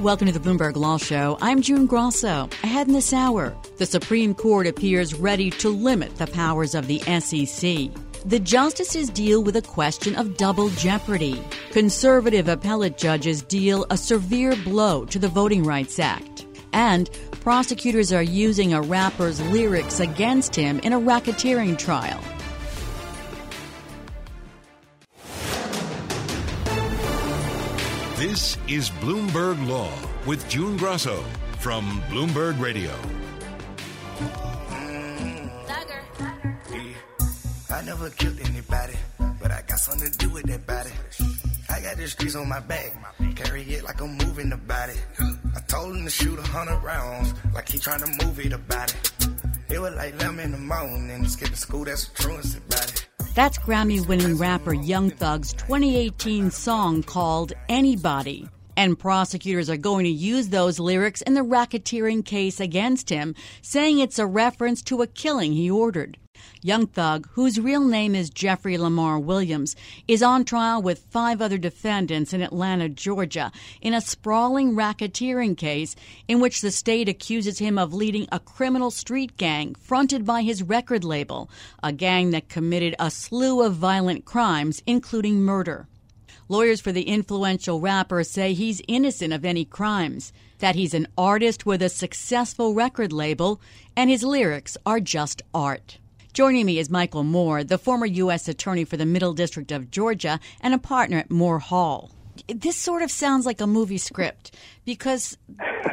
Welcome to the Bloomberg Law Show. I'm June Grasso. Ahead in this hour, the Supreme Court appears ready to limit the powers of the SEC. The justices deal with a question of double jeopardy. Conservative appellate judges deal a severe blow to the Voting Rights Act. And prosecutors are using a rapper's lyrics against him in a racketeering trial. This is Bloomberg Law with June Grasso from Bloomberg Radio. I never killed anybody, but I got something to do with that body. I got the streets on my back, carry it like I'm moving the body. I told him to shoot a hundred rounds, like he trying to move it about it. It was like 11 in the morning, skipping school, that's a truancy about it. That's Grammy winning rapper Young Thug's 2018 song called Anybody. And prosecutors are going to use those lyrics in the racketeering case against him, saying it's a reference to a killing he ordered. Young Thug, whose real name is Jeffrey Lamar Williams, is on trial with five other defendants in Atlanta, Georgia, in a sprawling racketeering case in which the state accuses him of leading a criminal street gang fronted by his record label, a gang that committed a slew of violent crimes, including murder. Lawyers for the influential rapper say he's innocent of any crimes, that he's an artist with a successful record label, and his lyrics are just art. Joining me is Michael Moore, the former U.S. Attorney for the Middle District of Georgia and a partner at Moore Hall. This sort of sounds like a movie script because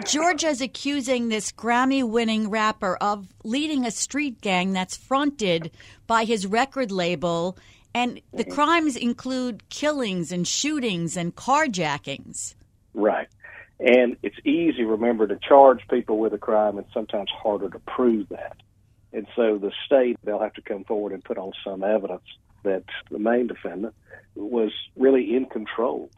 Georgia is accusing this Grammy winning rapper of leading a street gang that's fronted by his record label. And the crimes include killings and shootings and carjackings. Right. And it's easy, remember, to charge people with a crime and sometimes harder to prove that. And so the state, they'll have to come forward and put on some evidence that the main defendant was really in control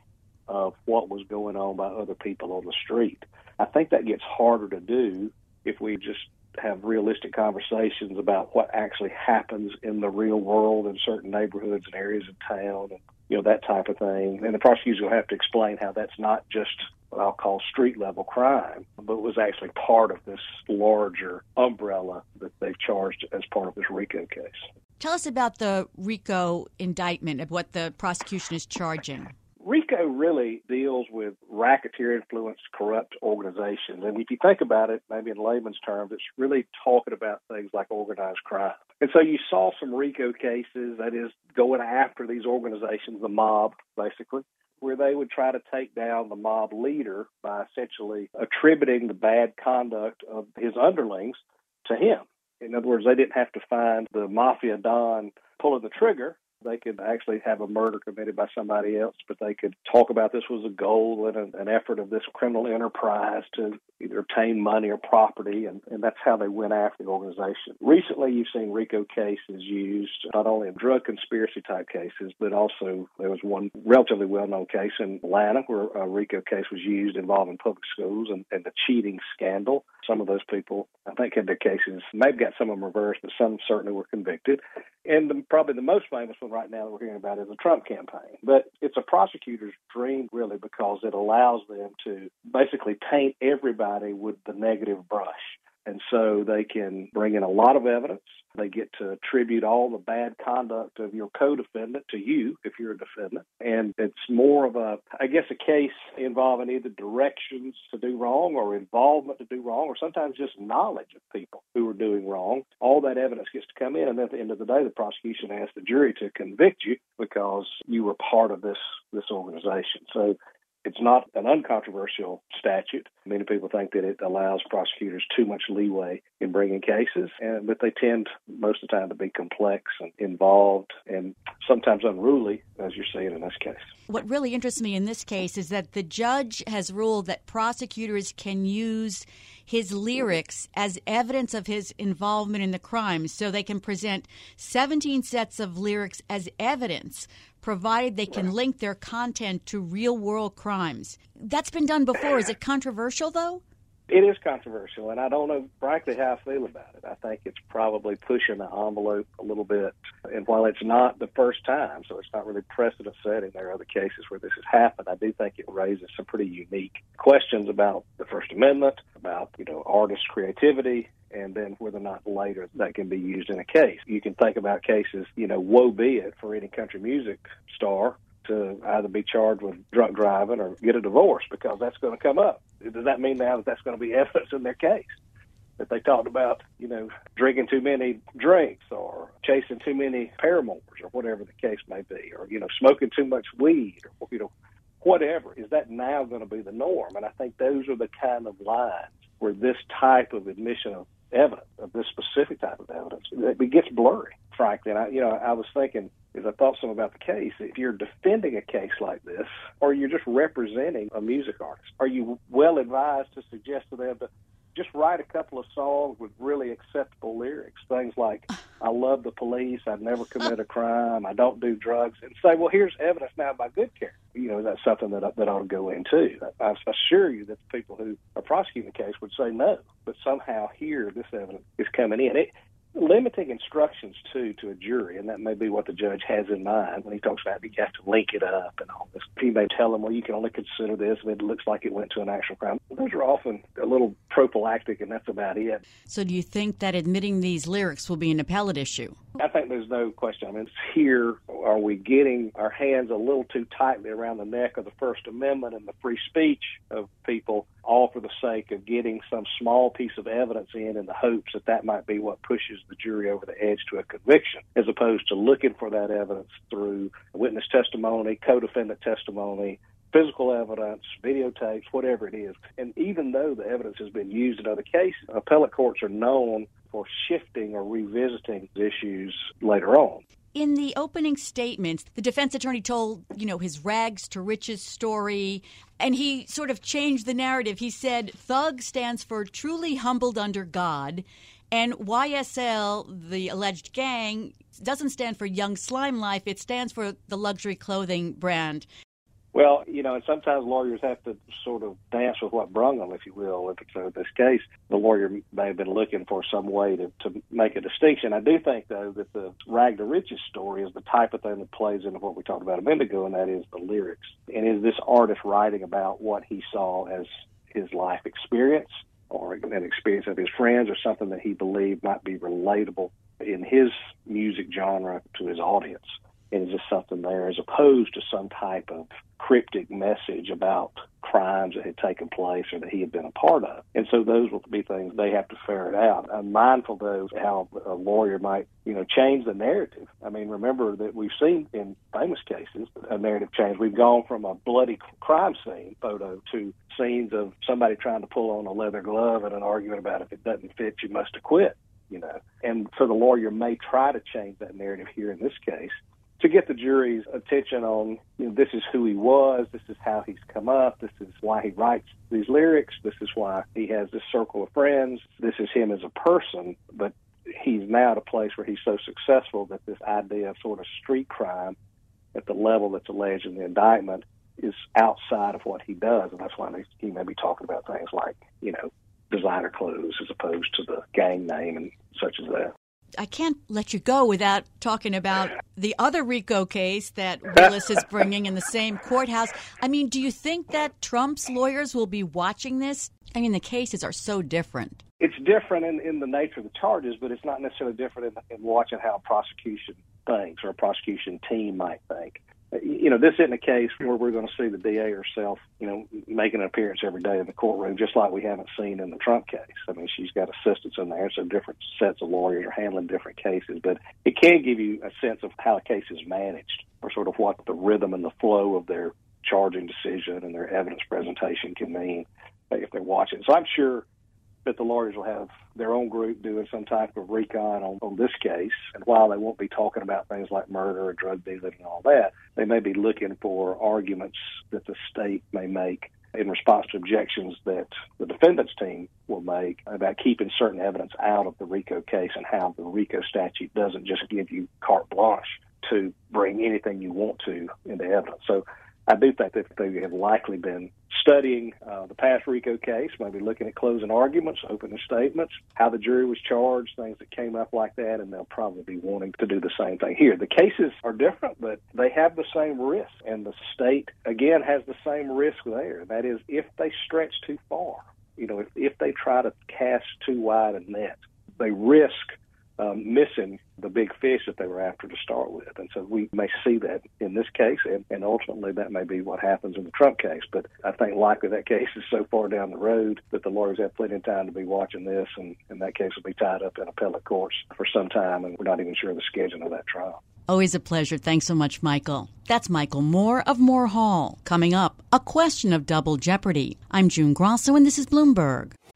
of what was going on by other people on the street. I think that gets harder to do if we just have realistic conversations about what actually happens in the real world in certain neighborhoods and areas of town and you know that type of thing. And the prosecutor will have to explain how that's not just what I'll call street level crime, but was actually part of this larger umbrella that they've charged as part of this RICO case. Tell us about the RICO indictment of what the prosecution is charging. RICO really deals with racketeer influenced corrupt organizations. And if you think about it, maybe in layman's terms, it's really talking about things like organized crime. And so you saw some RICO cases, that is, going after these organizations, the mob, basically, where they would try to take down the mob leader by essentially attributing the bad conduct of his underlings to him. In other words, they didn't have to find the mafia don pulling the trigger. They could actually have a murder committed by somebody else, but they could talk about this was a goal and an, effort of this criminal enterprise to either obtain money or property, and, and that's how they went after the organization. Recently, you've seen RICO cases used not only in drug conspiracy type cases, but also there was one relatively well known case in Atlanta where a RICO case was used involving public schools and, and the cheating scandal. Some of those people, I think, had their cases, maybe got some of them reversed, but some certainly were convicted. And the, probably the most famous one right now that we're hearing about is the Trump campaign. But it's a prosecutor's dream, really, because it allows them to basically paint everybody with the negative brush. And so they can bring in a lot of evidence. They get to attribute all the bad conduct of your co defendant to you if you're a defendant. And it's more of a, I guess, a case involving either directions to do wrong or involvement to do wrong or sometimes just knowledge of people who are doing wrong. All that evidence gets to come in. And at the end of the day, the prosecution asks the jury to convict you because you were part of this, this organization. So It's not an uncontroversial statute. Many people think that it allows prosecutors too much leeway in bringing cases, and, but they tend most of the time to be complex and involved and sometimes unruly, as you're seeing in this case. What really interests me in this case is that the judge has ruled that prosecutors can use his lyrics as evidence of his involvement in the crime. So they can present 17 sets of lyrics as evidence, provided they can link their content to real world crimes. That's been done before. Is it controversial, though? It is controversial, and I don't know, frankly, how I feel about it. I think it's probably pushing the envelope a little bit. And while it's not the first time, so it's not really precedent setting, there are other cases where this has happened. I do think it raises some pretty unique questions about the First Amendment, about, you know, artist creativity, and then whether or not later that can be used in a case. You can think about cases, you know, woe be it for any country music star to either be charged with drunk driving or get a divorce because that's going to come up. Does that mean now that that's going to be evidence in their case? That they talked about, you know, drinking too many drinks or chasing too many paramours or whatever the case may be, or, you know, smoking too much weed or, you know, whatever. Is that now going to be the norm? And I think those are the kind of lines where this type of admission of evidence, of this specific type of evidence, it gets blurry, frankly. And I, you know, I was thinking as I thought some about the case, if you're defending a case like this, or you're just representing a music artist, are you well advised to suggest to them to just write a couple of songs with really acceptable lyrics, things like "I love the police," "I've never committed a crime," "I don't do drugs," and say, "Well, here's evidence now by good care." You know, that's something that that ought to go into. I assure you that the people who are prosecuting the case would say no, but somehow here this evidence is coming in. It, limiting instructions too to a jury, and that may be what the judge has in mind when he talks about you have to link it up and all this. He may tell them, well, you can only consider this if it looks like it went to an actual crime. Those are often a little prophylactic, and that's about it. So, do you think that admitting these lyrics will be an appellate issue? I think there's no question. I mean, it's here. Are we getting our hands a little too tightly around the neck of the First Amendment and the free speech of people, all for the sake of getting some small piece of evidence in in the hopes that that might be what pushes the jury over the edge to a conviction, as opposed to looking for that evidence through witness testimony, co defendant testimony, physical evidence, videotapes, whatever it is. And even though the evidence has been used in other cases, appellate courts are known for shifting or revisiting issues later on. In the opening statements, the defense attorney told, you know, his rags to riches story, and he sort of changed the narrative. He said, Thug stands for truly humbled under God, and YSL, the alleged gang, doesn't stand for Young Slime Life, it stands for the luxury clothing brand. Well, you know, and sometimes lawyers have to sort of dance with what brung them, if you will. If it's in this case, the lawyer may have been looking for some way to, to make a distinction. I do think, though, that the rag to riches story is the type of thing that plays into what we talked about a minute ago, and that is the lyrics. And is this artist writing about what he saw as his life experience or an experience of his friends or something that he believed might be relatable in his music genre to his audience? And is this something there as opposed to some type of cryptic message about crimes that had taken place or that he had been a part of. And so those will be things they have to ferret out. I'm mindful, though, how a lawyer might, you know, change the narrative. I mean, remember that we've seen in famous cases a narrative change. We've gone from a bloody crime scene photo to scenes of somebody trying to pull on a leather glove and an argument about if it doesn't fit, you must acquit. You know, and so the lawyer may try to change that narrative here in this case to get the jury's attention on you know this is who he was, this is how he's come up, this is why he writes these lyrics, this is why he has this circle of friends, this is him as a person, but he's now at a place where he's so successful that this idea of sort of street crime at the level that's alleged in the indictment is outside of what he does, and that's why he may be talking about things like you know designer clothes as opposed to the gang name and such as that. I can't let you go without talking about the other RICO case that Willis is bringing in the same courthouse. I mean, do you think that Trump's lawyers will be watching this? I mean, the cases are so different. It's different in, in the nature of the charges, but it's not necessarily different in, in watching how a prosecution thinks or a prosecution team might think you know, this isn't a case where we're going to see the DA herself, you know, making an appearance every day in the courtroom, just like we haven't seen in the Trump case. I mean, she's got assistants in there, so different sets of lawyers are handling different cases, but it can give you a sense of how a case is managed or sort of what the rhythm and the flow of their charging decision and their evidence presentation can mean uh, if they're watching. So I'm sure that the lawyers will have their own group doing some type of recon on, on this case. And while they won't be talking about things like murder or drug dealing and all that, they may be looking for arguments that the state may make in response to objections that the defendant's team will make about keeping certain evidence out of the RICO case and how the RICO statute doesn't just give you carte blanche to bring anything you want to into evidence. So I do think that they have likely been studying uh, the past RICO case, maybe looking at closing arguments, opening statements, how the jury was charged, things that came up like that, and they'll probably be wanting to do the same thing here. The cases are different, but they have the same risk, and the state, again, has the same risk there. That is, if they stretch too far, you know, if, if they try to cast too wide a net, they risk um, missing the big fish that they were after to start with. And so we may see that in this case, and, and ultimately that may be what happens in the Trump case. But I think likely that case is so far down the road that the lawyers have plenty of time to be watching this, and, and that case will be tied up in appellate courts for some time, and we're not even sure of the schedule of that trial. Always a pleasure. Thanks so much, Michael. That's Michael Moore of Moore Hall. Coming up, a question of double jeopardy. I'm June Grasso, and this is Bloomberg.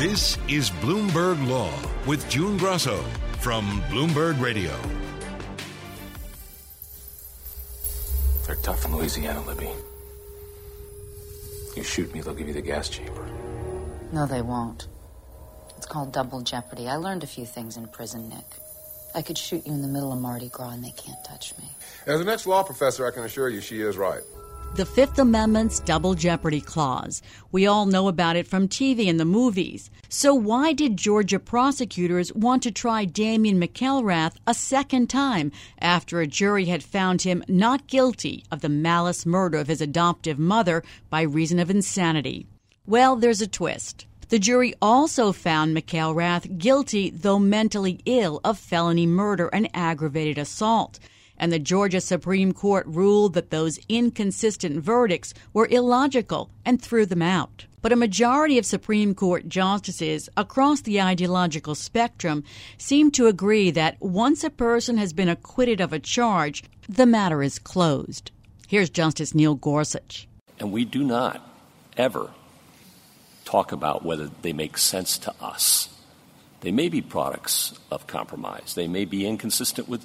This is Bloomberg Law with June Grasso from Bloomberg Radio. They're tough in Louisiana, Libby. You shoot me, they'll give you the gas chamber. No, they won't. It's called double jeopardy. I learned a few things in prison, Nick. I could shoot you in the middle of Mardi Gras and they can't touch me. As an ex law professor, I can assure you she is right. The Fifth Amendment's double jeopardy clause. We all know about it from TV and the movies. So why did Georgia prosecutors want to try Damian McElrath a second time after a jury had found him not guilty of the malice murder of his adoptive mother by reason of insanity? Well, there's a twist. The jury also found McElrath guilty, though mentally ill, of felony murder and aggravated assault and the Georgia Supreme Court ruled that those inconsistent verdicts were illogical and threw them out. But a majority of Supreme Court justices across the ideological spectrum seem to agree that once a person has been acquitted of a charge, the matter is closed. Here's Justice Neil Gorsuch. And we do not ever talk about whether they make sense to us. They may be products of compromise. They may be inconsistent with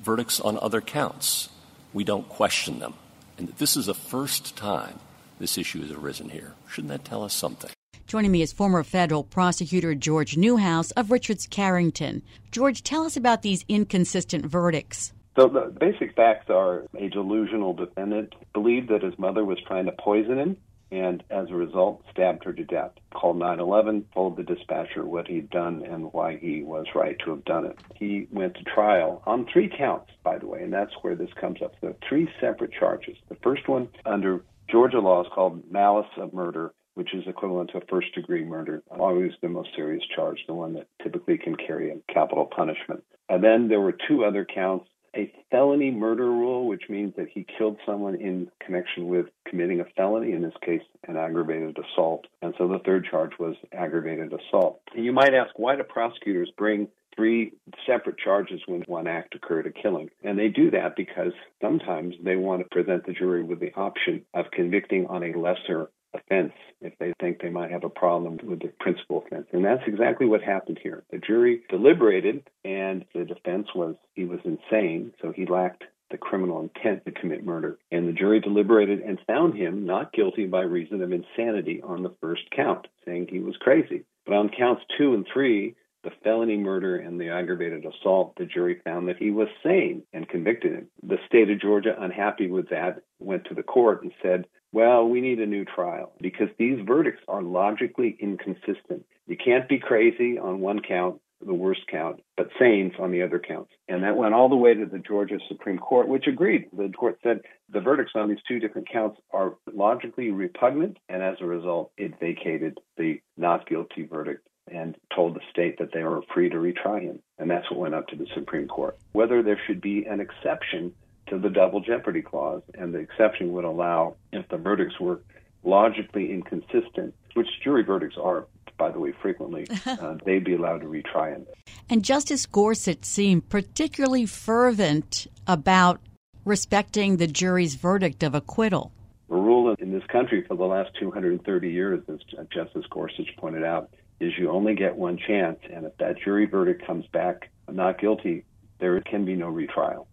verdicts on other counts. We don't question them. And this is the first time this issue has arisen here. Shouldn't that tell us something? Joining me is former federal prosecutor George Newhouse of Richards Carrington. George, tell us about these inconsistent verdicts. So the basic facts are a delusional defendant believed that his mother was trying to poison him and as a result stabbed her to death. Called 911, told the dispatcher what he'd done and why he was right to have done it. He went to trial on three counts, by the way, and that's where this comes up. Are three separate charges. The first one under Georgia law is called malice of murder, which is equivalent to first degree murder, always the most serious charge, the one that typically can carry a capital punishment. And then there were two other counts a felony murder rule, which means that he killed someone in connection with committing a felony, in this case, an aggravated assault. And so the third charge was aggravated assault. And you might ask, why do prosecutors bring three separate charges when one act occurred, a killing. And they do that because sometimes they want to present the jury with the option of convicting on a lesser offense if they think they might have a problem with the principal offense. And that's exactly what happened here. The jury deliberated, and the defense was he was insane, so he lacked the criminal intent to commit murder. And the jury deliberated and found him not guilty by reason of insanity on the first count, saying he was crazy. But on counts two and three, the felony murder and the aggravated assault, the jury found that he was sane and convicted him. The state of Georgia, unhappy with that, went to the court and said, well, we need a new trial because these verdicts are logically inconsistent. You can't be crazy on one count, the worst count, but sane on the other counts. And that went all the way to the Georgia Supreme Court, which agreed. The court said the verdicts on these two different counts are logically repugnant, and as a result, it vacated the not guilty verdict and told the state that they were free to retry him. And that's what went up to the Supreme Court. Whether there should be an exception to the double jeopardy clause, and the exception would allow if the verdicts were logically inconsistent, which jury verdicts are, by the way, frequently, uh, they'd be allowed to retry him. And Justice Gorsuch seemed particularly fervent about respecting the jury's verdict of acquittal. The rule in this country for the last 230 years, as Justice Gorsuch pointed out, is you only get one chance, and if that jury verdict comes back not guilty, there can be no retrial.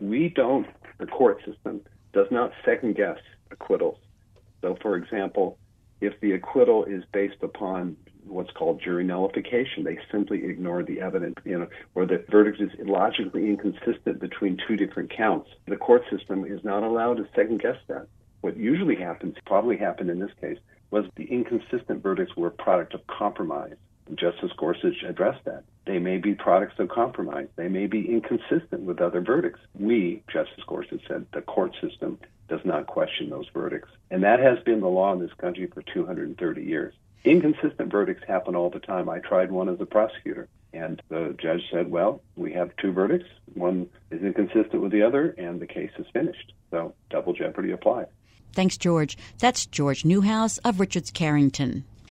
We don't, the court system does not second guess acquittals. So, for example, if the acquittal is based upon what's called jury nullification, they simply ignore the evidence, you know, or the verdict is illogically inconsistent between two different counts. The court system is not allowed to second guess that. What usually happens, probably happened in this case, was the inconsistent verdicts were a product of compromise. Justice Gorsuch addressed that. They may be products of compromise. They may be inconsistent with other verdicts. We, Justice Gorsuch said, the court system does not question those verdicts. And that has been the law in this country for 230 years. Inconsistent verdicts happen all the time. I tried one as a prosecutor, and the judge said, Well, we have two verdicts. One is inconsistent with the other, and the case is finished. So double jeopardy applies. Thanks, George. That's George Newhouse of Richards Carrington.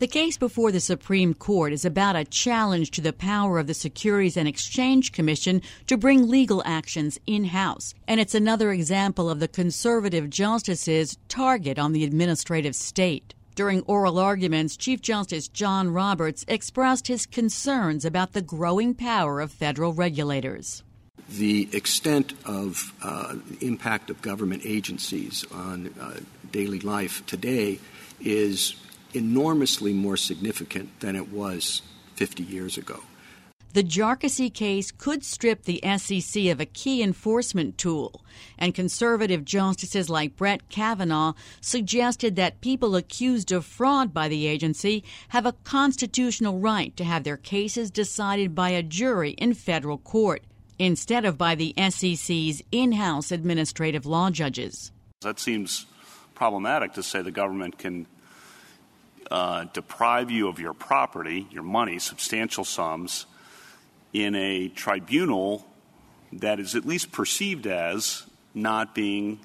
The case before the Supreme Court is about a challenge to the power of the Securities and Exchange Commission to bring legal actions in house. And it's another example of the conservative justices' target on the administrative state. During oral arguments, Chief Justice John Roberts expressed his concerns about the growing power of federal regulators. The extent of uh, impact of government agencies on uh, daily life today is enormously more significant than it was 50 years ago. The Jarkesy case could strip the SEC of a key enforcement tool, and conservative justices like Brett Kavanaugh suggested that people accused of fraud by the agency have a constitutional right to have their cases decided by a jury in federal court. instead of by the SEC's in house administrative law judges. That seems problematic to say the government can uh, deprive you of your property, your money, substantial sums, in a tribunal that is at least perceived as not being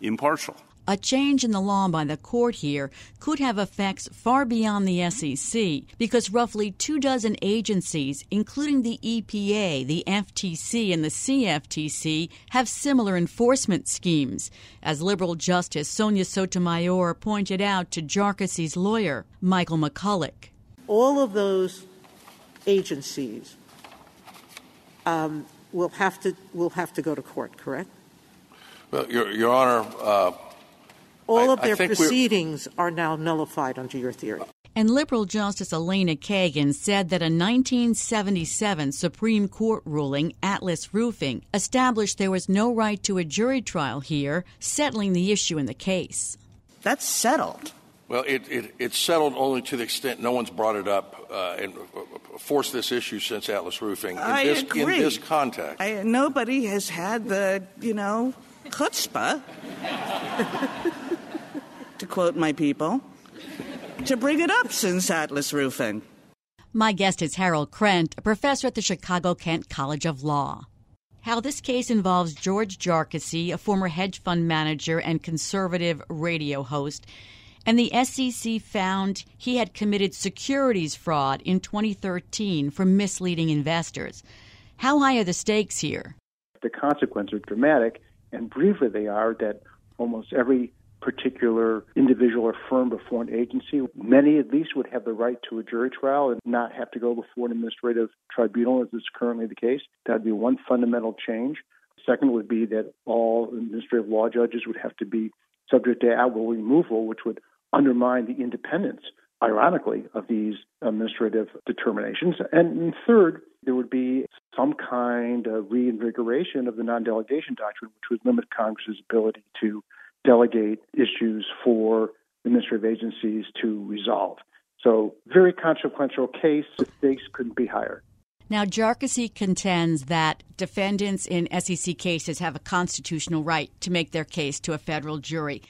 impartial. A change in the law by the court here could have effects far beyond the SEC because roughly two dozen agencies, including the EPA, the FTC, and the CFTC, have similar enforcement schemes, as liberal Justice Sonia Sotomayor pointed out to Jarkesy's lawyer, Michael McColloch. All of those agencies um, will have to will have to go to court, correct? Well, Your, Your Honor, uh, all of their proceedings are now nullified under your theory. And liberal Justice Elena Kagan said that a 1977 Supreme Court ruling, Atlas Roofing, established there was no right to a jury trial here, settling the issue in the case. That's settled. Well, it, it, it's settled only to the extent no one's brought it up uh, and forced this issue since Atlas Roofing. In I this, agree. In this context. I, nobody has had the, you know, chutzpah, to quote my people, to bring it up since Atlas Roofing. My guest is Harold Krent, a professor at the Chicago Kent College of Law. How this case involves George Jarkesy, a former hedge fund manager and conservative radio host, and the SEC found he had committed securities fraud in 2013 for misleading investors. How high are the stakes here? The consequences are dramatic, and briefly they are that almost every particular individual or firm before an agency, many at least would have the right to a jury trial and not have to go before an administrative tribunal, as is currently the case. That would be one fundamental change. Second would be that all administrative law judges would have to be subject to will removal, which would undermine the independence, ironically, of these administrative determinations. And third, there would be some kind of reinvigoration of the non delegation doctrine, which would limit Congress's ability to delegate issues for administrative agencies to resolve. So, very consequential case. The stakes couldn't be higher. Now, Jarkesy contends that defendants in SEC cases have a constitutional right to make their case to a federal jury.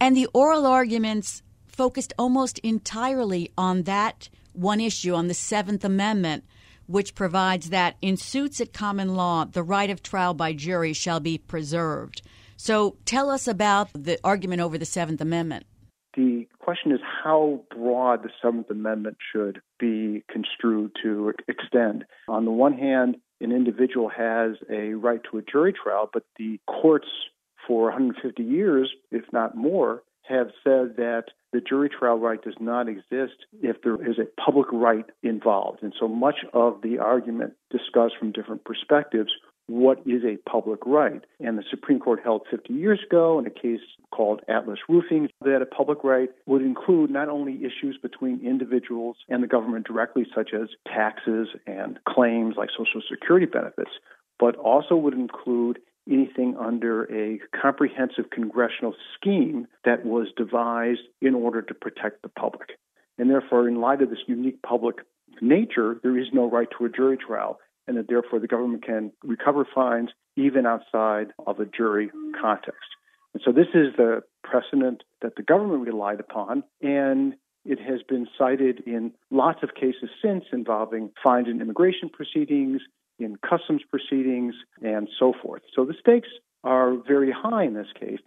And the oral arguments focused almost entirely on that one issue, on the Seventh Amendment, which provides that in suits at common law, the right of trial by jury shall be preserved. So tell us about the argument over the Seventh Amendment. The question is how broad the Seventh Amendment should be construed to extend. On the one hand, an individual has a right to a jury trial, but the courts for 150 years, if not more, have said that the jury trial right does not exist if there is a public right involved. And so much of the argument discussed from different perspectives what is a public right. And the Supreme Court held 50 years ago in a case called Atlas Roofing that a public right would include not only issues between individuals and the government directly, such as taxes and claims like Social Security benefits, but also would include anything under a comprehensive congressional scheme that was devised in order to protect the public. And therefore, in light of this unique public nature, there is no right to a jury trial, and that therefore the government can recover fines even outside of a jury context. And so this is the precedent that the government relied upon, and it has been cited in lots of cases since involving fines in immigration proceedings, in customs proceedings, and so forth. So the stakes are very high in this case.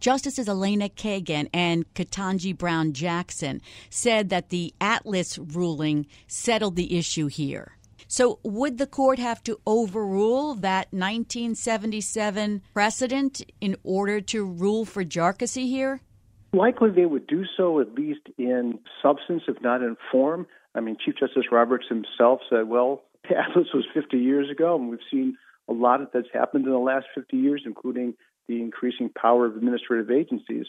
Justices Elena Kagan and Ketanji Brown Jackson said that the Atlas ruling settled the issue here. So, would the court have to overrule that 1977 precedent in order to rule for Jarkesy here? Likely they would do so, at least in substance, if not in form. I mean, Chief Justice Roberts himself said, well, Atlas was 50 years ago, and we've seen a lot of that's happened in the last 50 years, including the increasing power of administrative agencies.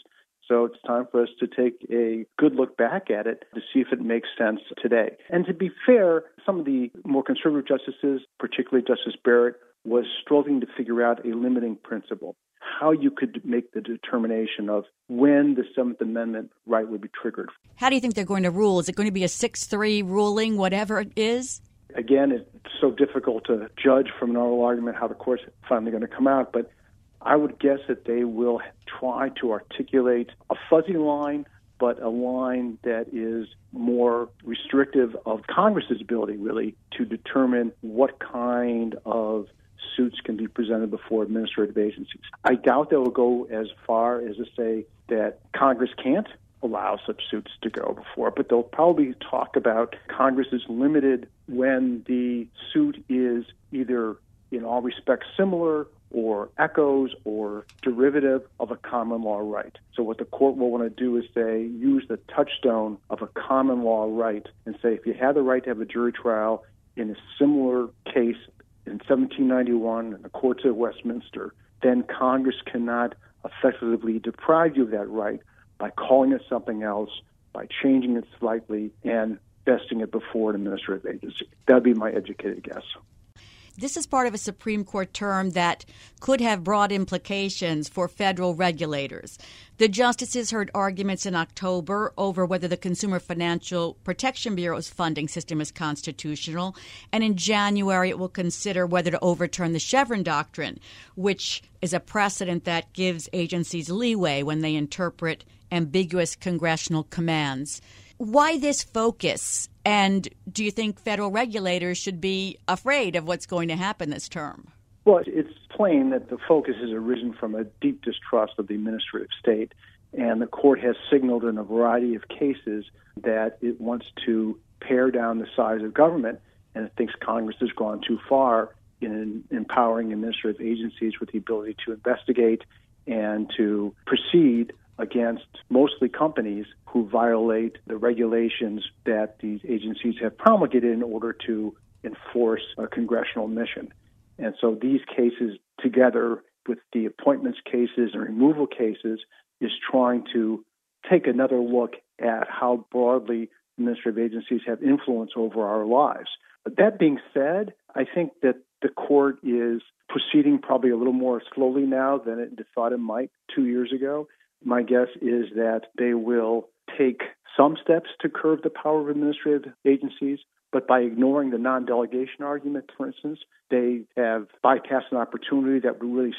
So it's time for us to take a good look back at it to see if it makes sense today. And to be fair, some of the more conservative justices, particularly Justice Barrett, was struggling to figure out a limiting principle. How you could make the determination of when the Seventh Amendment right would be triggered. How do you think they're going to rule? Is it going to be a 6 3 ruling, whatever it is? again, it's so difficult to judge from an oral argument how the court's finally going to come out, but I would guess that they will try to articulate a fuzzy line, but a line that is more restrictive of Congress's ability, really, to determine what kind of suits can be presented before administrative agencies. I doubt they will go as far as to say that Congress can't allow such suits to go before, but they'll probably talk about Congress is limited when the suit is either in all respects similar or echoes or derivative of a common law right. So what the court will want to do is say use the touchstone of a common law right and say if you had the right to have a jury trial in a similar case in 1791 in the courts of Westminster, then Congress cannot effectively deprive you of that right by calling it something else, by changing it slightly, and vesting it before an administrative agency. That would be my educated guess. This is part of a Supreme Court term that could have broad implications for federal regulators. The justices heard arguments in October over whether the Consumer Financial Protection Bureau's funding system is constitutional, and in January it will consider whether to overturn the Chevron doctrine, which is a precedent that gives agencies leeway when they interpret ambiguous congressional commands. Why this focus? And do you think federal regulators should be afraid of what's going to happen this term? Well, it's plain that the focus has arisen from a deep distrust of the administrative state. And the court has signaled in a variety of cases that it wants to pare down the size of government and it thinks Congress has gone too far in empowering administrative agencies with the ability to investigate and to proceed against mostly companies who violate the regulations that these agencies have promulgated in order to enforce a congressional mission. And so these cases, together with the appointments cases and removal cases, is trying to take another look at how broadly administrative agencies have influence over our lives. But that being said, I think that the court is proceeding probably a little more slowly now than it thought it might two years ago. My guess is that they will take some steps to curb the power of administrative agencies, but by ignoring the non delegation argument, for instance, they have bypassed an opportunity that would really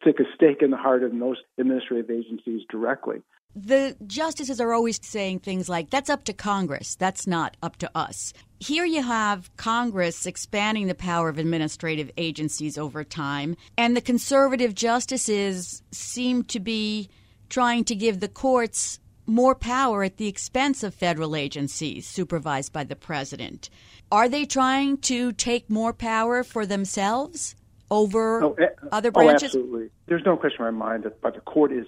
stick a stake in the heart of most administrative agencies directly. The justices are always saying things like, that's up to Congress, that's not up to us. Here you have Congress expanding the power of administrative agencies over time, and the conservative justices seem to be trying to give the courts more power at the expense of federal agencies supervised by the president. Are they trying to take more power for themselves over oh, eh, oh other branches? Oh, absolutely. There's no question in my mind that but the court is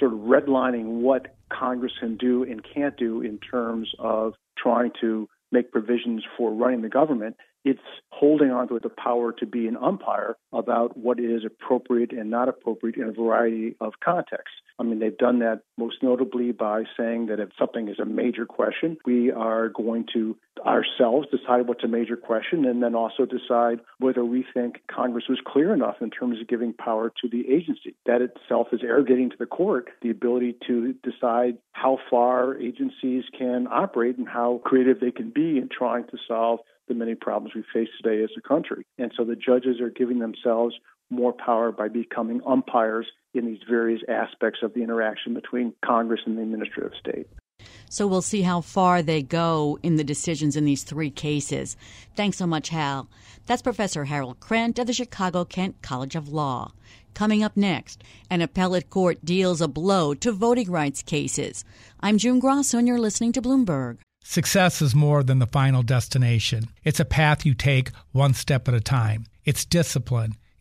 sort of redlining what Congress can do and can't do in terms of trying to make provisions for running the government it's holding on to the power to be an umpire about what is appropriate and not appropriate in a variety of contexts. I mean, they've done that most notably by saying that if something is a major question, we are going to ourselves decide what's a major question and then also decide whether we think Congress was clear enough in terms of giving power to the agency. That itself is arrogating to the court the ability to decide how far agencies can operate and how creative they can be in trying to solve the many problems we face today as a country. And so the judges are giving themselves more power by becoming umpires in these various aspects of the interaction between Congress and the administrative state. So we'll see how far they go in the decisions in these three cases. Thanks so much, Hal. That's Professor Harold Krent of the Chicago Kent College of Law. Coming up next, an appellate court deals a blow to voting rights cases. I'm June Grasso, and you're listening to Bloomberg. Success is more than the final destination. It's a path you take one step at a time. It's discipline,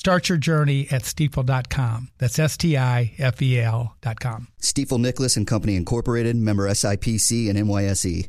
Start your journey at stifel.com. That's S T I F E L.com. Stifel Nicolaus and Company Incorporated, member SIPC and NYSE.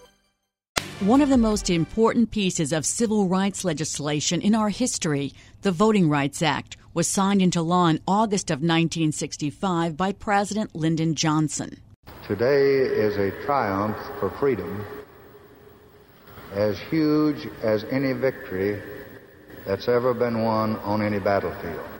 One of the most important pieces of civil rights legislation in our history, the Voting Rights Act, was signed into law in August of 1965 by President Lyndon Johnson. Today is a triumph for freedom as huge as any victory that's ever been won on any battlefield.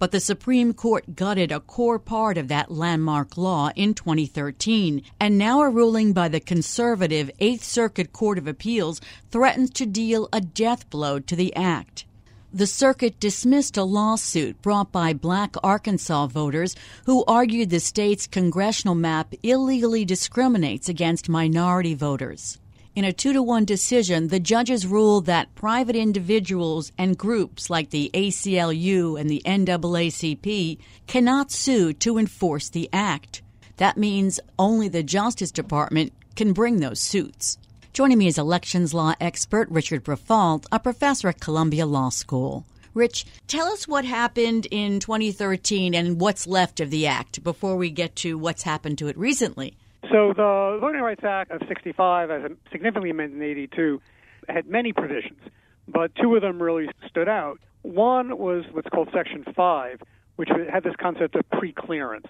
But the Supreme Court gutted a core part of that landmark law in 2013, and now a ruling by the conservative Eighth Circuit Court of Appeals threatens to deal a death blow to the act. The circuit dismissed a lawsuit brought by black Arkansas voters who argued the state's congressional map illegally discriminates against minority voters. In a two to one decision, the judges ruled that private individuals and groups like the ACLU and the NAACP cannot sue to enforce the act. That means only the Justice Department can bring those suits. Joining me is elections law expert Richard Briffault, a professor at Columbia Law School. Rich, tell us what happened in 2013 and what's left of the act before we get to what's happened to it recently. So the Voting Rights Act of 65, as significantly amended in 82, had many provisions, but two of them really stood out. One was what's called Section 5, which had this concept of pre-clearance.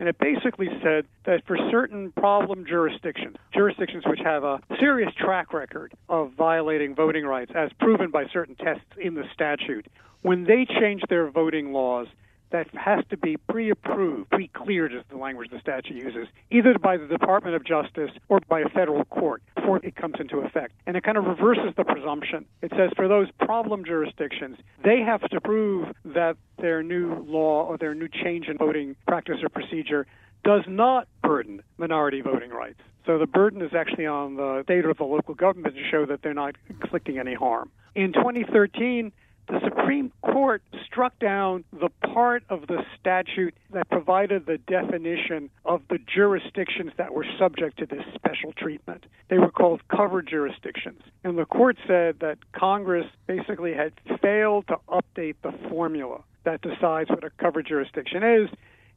And it basically said that for certain problem jurisdictions, jurisdictions which have a serious track record of violating voting rights, as proven by certain tests in the statute, when they change their voting laws, that has to be pre-approved, pre-cleared is the language the statute uses, either by the Department of Justice or by a federal court before it comes into effect. And it kind of reverses the presumption. It says for those problem jurisdictions, they have to prove that their new law or their new change in voting practice or procedure does not burden minority voting rights. So the burden is actually on the state or the local government to show that they're not inflicting any harm. In 2013, the Supreme Court struck down the part of the statute that provided the definition of the jurisdictions that were subject to this special treatment. They were called covered jurisdictions. And the court said that Congress basically had failed to update the formula that decides what a covered jurisdiction is.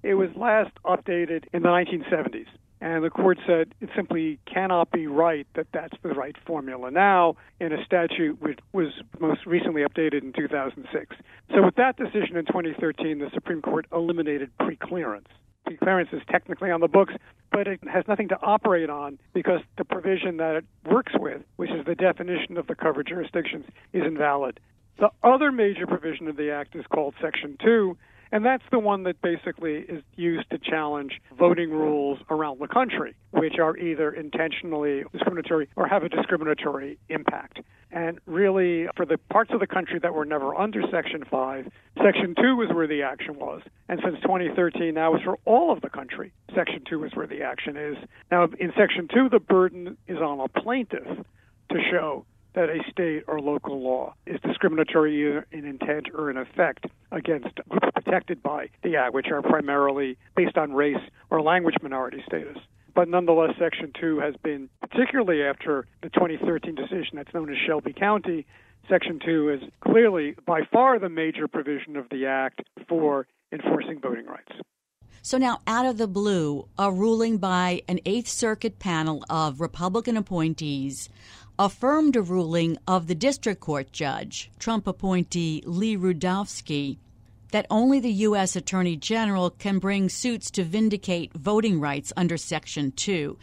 It was last updated in the 1970s. And the court said it simply cannot be right that that's the right formula now in a statute which was most recently updated in 2006. So, with that decision in 2013, the Supreme Court eliminated preclearance. Preclearance is technically on the books, but it has nothing to operate on because the provision that it works with, which is the definition of the covered jurisdictions, is invalid. The other major provision of the Act is called Section 2, and that's the one that basically is used to challenge voting rules around the country, which are either intentionally discriminatory or have a discriminatory impact. And really, for the parts of the country that were never under Section 5, Section 2 was where the action was. And since 2013, now it's for all of the country. Section 2 is where the action is. Now, in Section 2, the burden is on a plaintiff to show that a state or local law is discriminatory either in intent or in effect against groups protected by the Act, which are primarily based on race or language minority status. But nonetheless, Section 2 has been, particularly after the 2013 decision that's known as Shelby County, Section 2 is clearly by far the major provision of the Act for enforcing voting rights. So now, out of the blue, a ruling by an Eighth Circuit panel of Republican appointees affirmed a ruling of the district court judge, Trump appointee Lee Rudofsky, that only the U.S. Attorney General can bring suits to vindicate voting rights under Section 2.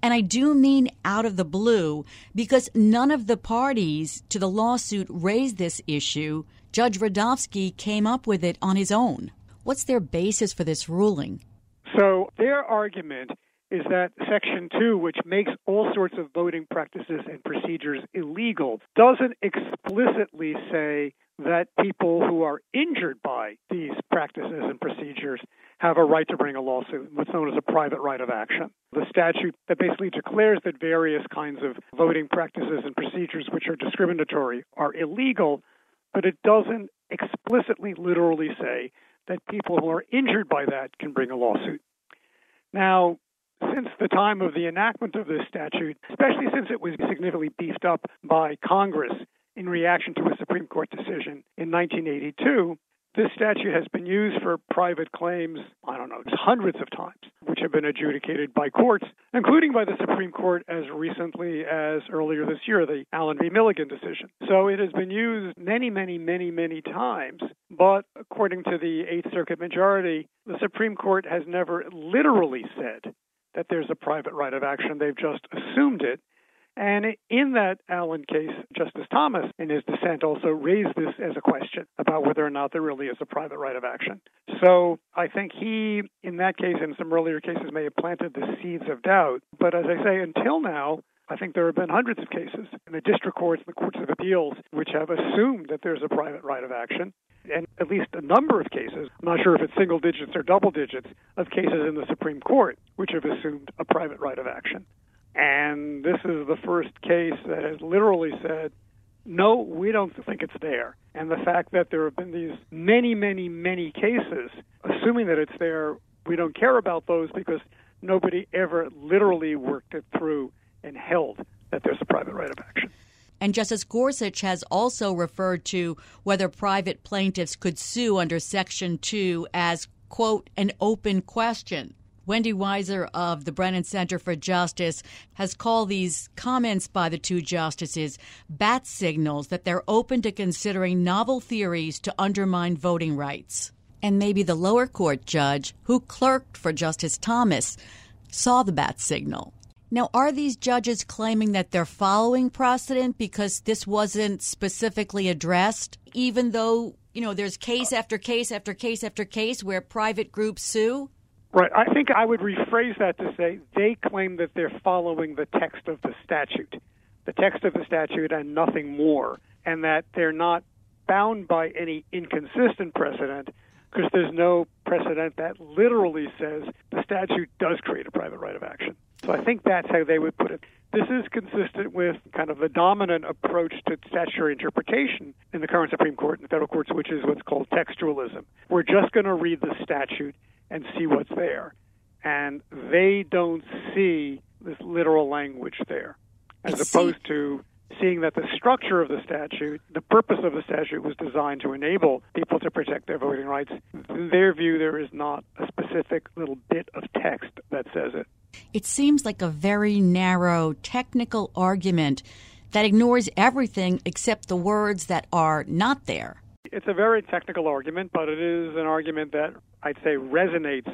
And I do mean out of the blue because none of the parties to the lawsuit raised this issue. Judge Rudofsky came up with it on his own. What's their basis for this ruling? So, their argument is that Section 2, which makes all sorts of voting practices and procedures illegal, doesn't explicitly say that people who are injured by these practices and procedures have a right to bring a lawsuit, what's known as a private right of action. The statute that basically declares that various kinds of voting practices and procedures which are discriminatory are illegal, but it doesn't explicitly literally say that people who are injured by that can bring a lawsuit. Now, since the time of the enactment of this statute, especially since it was significantly beefed up by Congress in reaction to a Supreme Court decision in 1982, this statute has been used for private claims, I don't know, hundreds of times, which have been adjudicated by courts, including by the Supreme Court as recently as earlier this year, the Allen v. Milligan decision. So it has been used many, many, many, many times. But according to the Eighth Circuit majority, the Supreme Court has never literally said that there's a private right of action. They've just assumed it. And in that Allen case, Justice Thomas, in his dissent, also raised this as a question about whether or not there really is a private right of action. So I think he, in that case and some earlier cases, may have planted the seeds of doubt. But as I say, until now, I think there have been hundreds of cases in the district courts and the courts of appeals which have assumed that there's a private right of action. And at least a number of cases, I'm not sure if it's single digits or double digits, of cases in the Supreme Court which have assumed a private right of action. And this is the first case that has literally said, no, we don't think it's there. And the fact that there have been these many, many, many cases, assuming that it's there, we don't care about those because nobody ever literally worked it through and held that there's a private right of action. And Justice Gorsuch has also referred to whether private plaintiffs could sue under Section 2 as, quote, an open question. Wendy Weiser of the Brennan Center for Justice has called these comments by the two justices bat signals that they're open to considering novel theories to undermine voting rights. And maybe the lower court judge, who clerked for Justice Thomas, saw the bat signal. Now, are these judges claiming that they're following precedent because this wasn't specifically addressed, even though, you know, there's case after case after case after case where private groups sue? Right. I think I would rephrase that to say they claim that they're following the text of the statute, the text of the statute and nothing more, and that they're not bound by any inconsistent precedent because there's no precedent that literally says the statute does create a private right of action. So I think that's how they would put it. This is consistent with kind of the dominant approach to statutory interpretation in the current Supreme Court and the federal courts, which is what's called textualism. We're just going to read the statute and see what's there. And they don't see this literal language there, as opposed to seeing that the structure of the statute, the purpose of the statute was designed to enable people to protect their voting rights. In their view, there is not a specific little bit of text that says it. It seems like a very narrow technical argument that ignores everything except the words that are not there. It's a very technical argument, but it is an argument that I'd say resonates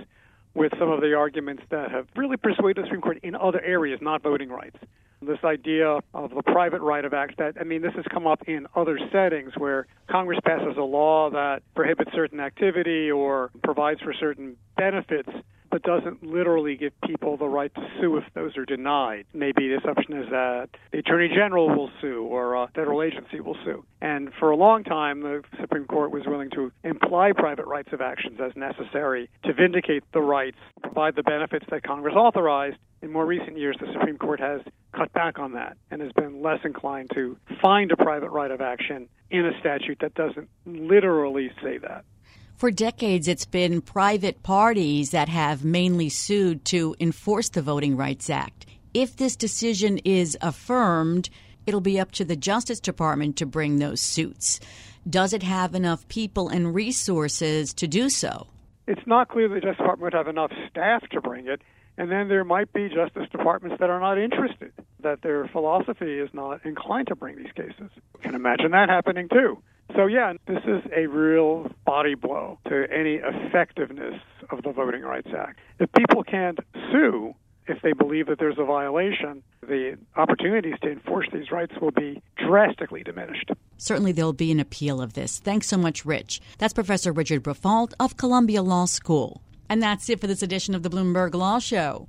with some of the arguments that have really persuaded the Supreme Court in other areas, not voting rights. This idea of the private right of act that I mean this has come up in other settings where Congress passes a law that prohibits certain activity or provides for certain benefits but doesn't literally give people the right to sue if those are denied. Maybe the assumption is that the Attorney General will sue or a federal agency will sue. And for a long time, the Supreme Court was willing to imply private rights of actions as necessary to vindicate the rights, provide the benefits that Congress authorized. In more recent years, the Supreme Court has cut back on that and has been less inclined to find a private right of action in a statute that doesn't literally say that. For decades, it's been private parties that have mainly sued to enforce the Voting Rights Act. If this decision is affirmed, it'll be up to the Justice Department to bring those suits. Does it have enough people and resources to do so? It's not clear the Justice Department would have enough staff to bring it. And then there might be Justice Departments that are not interested, that their philosophy is not inclined to bring these cases. You can imagine that happening too. So, yeah, this is a real body blow to any effectiveness of the Voting Rights Act. If people can't sue if they believe that there's a violation, the opportunities to enforce these rights will be drastically diminished. Certainly, there'll be an appeal of this. Thanks so much, Rich. That's Professor Richard Briffault of Columbia Law School. And that's it for this edition of the Bloomberg Law Show.